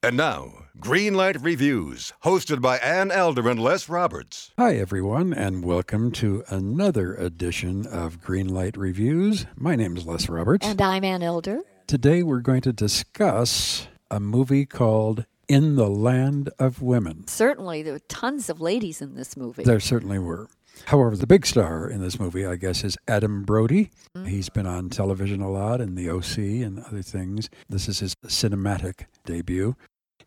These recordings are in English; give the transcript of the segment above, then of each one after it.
And now, Greenlight Reviews, hosted by Ann Elder and Les Roberts. Hi, everyone, and welcome to another edition of Greenlight Reviews. My name is Les Roberts. And I'm Ann Elder. Today we're going to discuss a movie called In the Land of Women. Certainly, there were tons of ladies in this movie. There certainly were. However, the big star in this movie, I guess, is Adam Brody. Mm-hmm. He's been on television a lot in The OC and other things. This is his cinematic debut.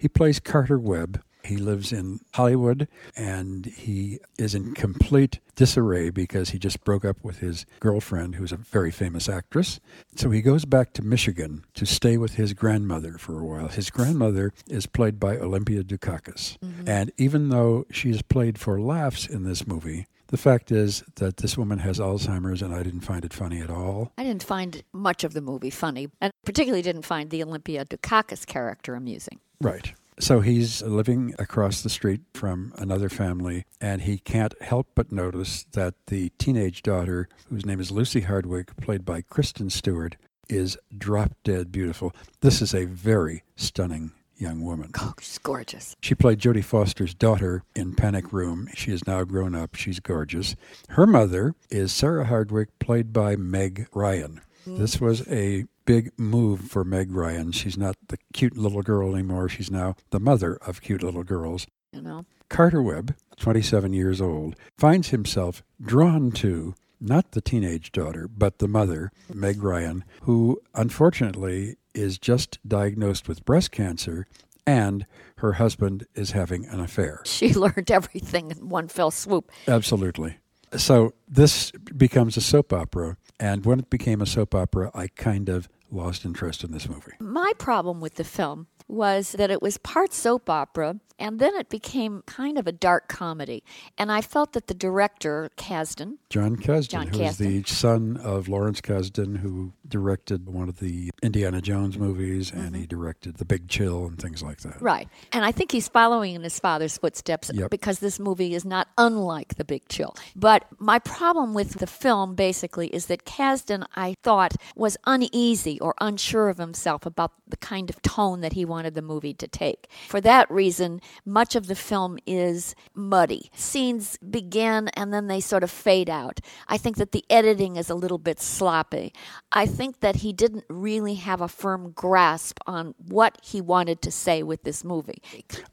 He plays Carter Webb. He lives in Hollywood and he is in complete disarray because he just broke up with his girlfriend, who's a very famous actress. So he goes back to Michigan to stay with his grandmother for a while. His grandmother is played by Olympia Dukakis. Mm-hmm. And even though she's played for laughs in this movie, the fact is that this woman has Alzheimer's, and I didn't find it funny at all. I didn't find much of the movie funny, and particularly didn't find the Olympia Dukakis character amusing. Right. So he's living across the street from another family, and he can't help but notice that the teenage daughter, whose name is Lucy Hardwick, played by Kristen Stewart, is drop dead beautiful. This is a very stunning young woman. Oh, she's gorgeous. She played Jodie Foster's daughter in Panic Room. She is now grown up. She's gorgeous. Her mother is Sarah Hardwick, played by Meg Ryan. This was a big move for Meg Ryan. She's not the cute little girl anymore. She's now the mother of cute little girls. You know. Carter Webb, 27 years old, finds himself drawn to not the teenage daughter, but the mother, Meg Ryan, who unfortunately is just diagnosed with breast cancer and her husband is having an affair. She learned everything in one fell swoop. Absolutely. So this becomes a soap opera. And when it became a soap opera, I kind of lost interest in this movie. My problem with the film was that it was part soap opera and then it became kind of a dark comedy. And I felt that the director, Kasdan, Jon Kasdan, John who is the son of Lawrence Kasdan, who directed one of the Indiana Jones movies mm-hmm. and he directed The Big Chill and things like that. Right. And I think he's following in his father's footsteps yep. because this movie is not unlike The Big Chill. But my problem with the film basically is that Kasdan, I thought, was uneasy or unsure of himself about the kind of tone that he wanted the movie to take. For that reason, much of the film is muddy. Scenes begin and then they sort of fade out. I think that the editing is a little bit sloppy. I think that he didn't really have a firm grasp on what he wanted to say with this movie.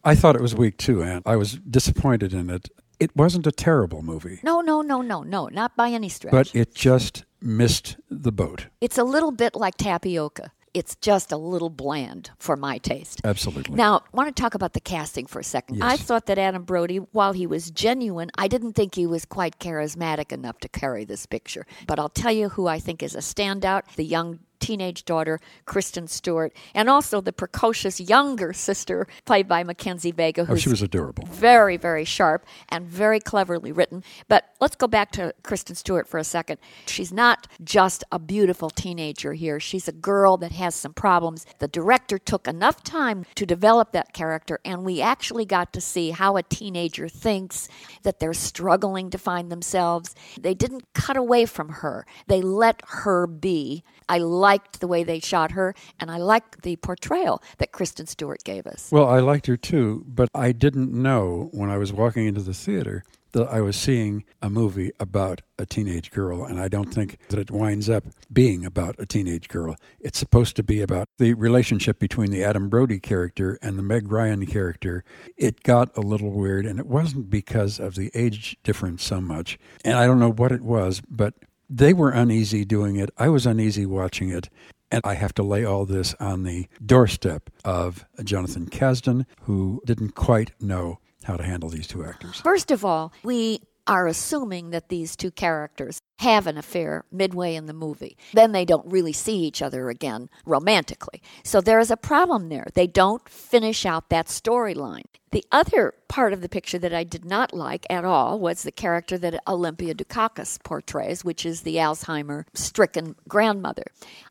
I thought it was weak too, and I was disappointed in it. It wasn't a terrible movie. No, no, no, no, no, not by any stretch. But it just missed the boat. It's a little bit like tapioca it's just a little bland for my taste. Absolutely. Now, I want to talk about the casting for a second. Yes. I thought that Adam Brody, while he was genuine, I didn't think he was quite charismatic enough to carry this picture. But I'll tell you who I think is a standout the young teenage daughter, Kristen Stewart, and also the precocious younger sister, played by Mackenzie Vega, who oh, she was adorable. Very, very sharp and very cleverly written. But let's go back to Kristen Stewart for a second. She's not just a beautiful teenager here, she's a girl that has some problems. The director took enough time to develop that character, and we actually got to see how a teenager thinks, that they're struggling to find themselves. They didn't cut away from her, they let her be. I liked the way they shot her, and I liked the portrayal that Kristen Stewart gave us. Well, I liked her too, but I didn't know when I was walking into the theater that I was seeing a movie about a teenage girl, and I don't think that it winds up being about a teenage girl. It's supposed to be about the relationship between the Adam Brody character and the Meg Ryan character. It got a little weird, and it wasn't because of the age difference so much. And I don't know what it was, but they were uneasy doing it. I was uneasy watching it. And I have to lay all this on the doorstep of Jonathan Kasdan, who didn't quite know how to handle these two actors. First of all, we are assuming that these two characters have an affair midway in the movie. Then they don't really see each other again romantically. So there is a problem there. They don't finish out that storyline. The other part of the picture that I did not like at all was the character that Olympia Dukakis portrays, which is the Alzheimer stricken grandmother.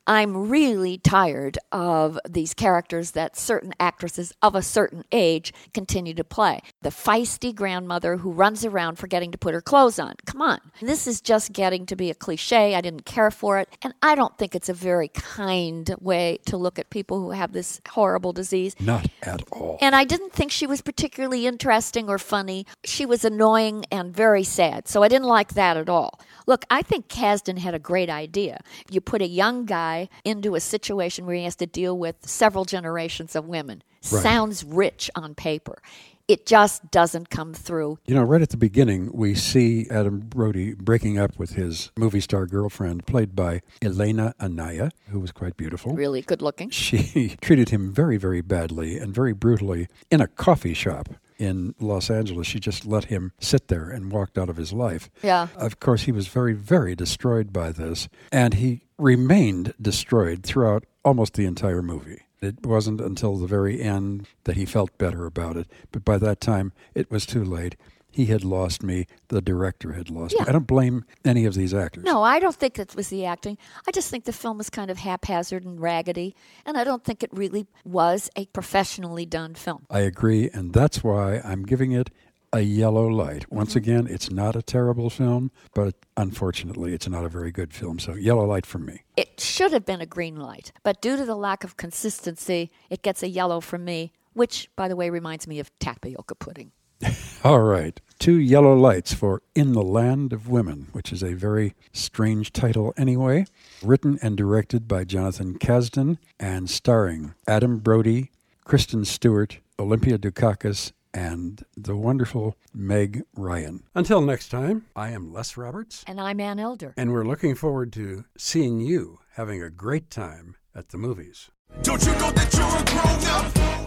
I'm really tired of these characters that certain actresses of a certain age continue to play. The feisty grandmother who runs around forgetting to put her clothes on. Come on. This is just getting getting to be a cliche. I didn't care for it. And I don't think it's a very kind way to look at people who have this horrible disease. Not at all. And I didn't think she was particularly interesting or funny. She was annoying and very sad. So I didn't like that at all. Look, I think Kasdan had a great idea. You put a young guy into a situation where he has to deal with several generations of women. Right. Sounds rich on paper. It just doesn't come through. You know, right at the beginning, we see Adam Brody breaking up with his movie star girlfriend, played by Elena Anaya, who was quite beautiful. Really good looking. She treated him very, very badly and very brutally in a coffee shop in Los Angeles. She just let him sit there and walked out of his life. Yeah. Of course, he was very, very destroyed by this, and he remained destroyed throughout almost the entire movie. It wasn't until the very end that he felt better about it, but by that time it was too late. He had lost me. The director had lost Yeah. me. I don't blame any of these actors. No, I don't think it was the acting. I just think the film was kind of haphazard and raggedy, and I don't think it really was a professionally done film. I agree, and that's why I'm giving it a yellow light. Once mm-hmm. again, it's not a terrible film, but unfortunately, it's not a very good film. So, yellow light for me. It should have been a green light, but due to the lack of consistency, it gets a yellow from me, which, by the way, reminds me of tapioca pudding. All right. Two yellow lights for In the Land of Women, which is a very strange title anyway. Written and directed by Jonathan Kasdan and starring Adam Brody, Kristen Stewart, Olympia Dukakis, and the wonderful Meg Ryan. Until next time, I am Les Roberts, And I'm Ann Elder. and we're looking forward to seeing you having a great time at the movies. Don't you know that you're a grown up?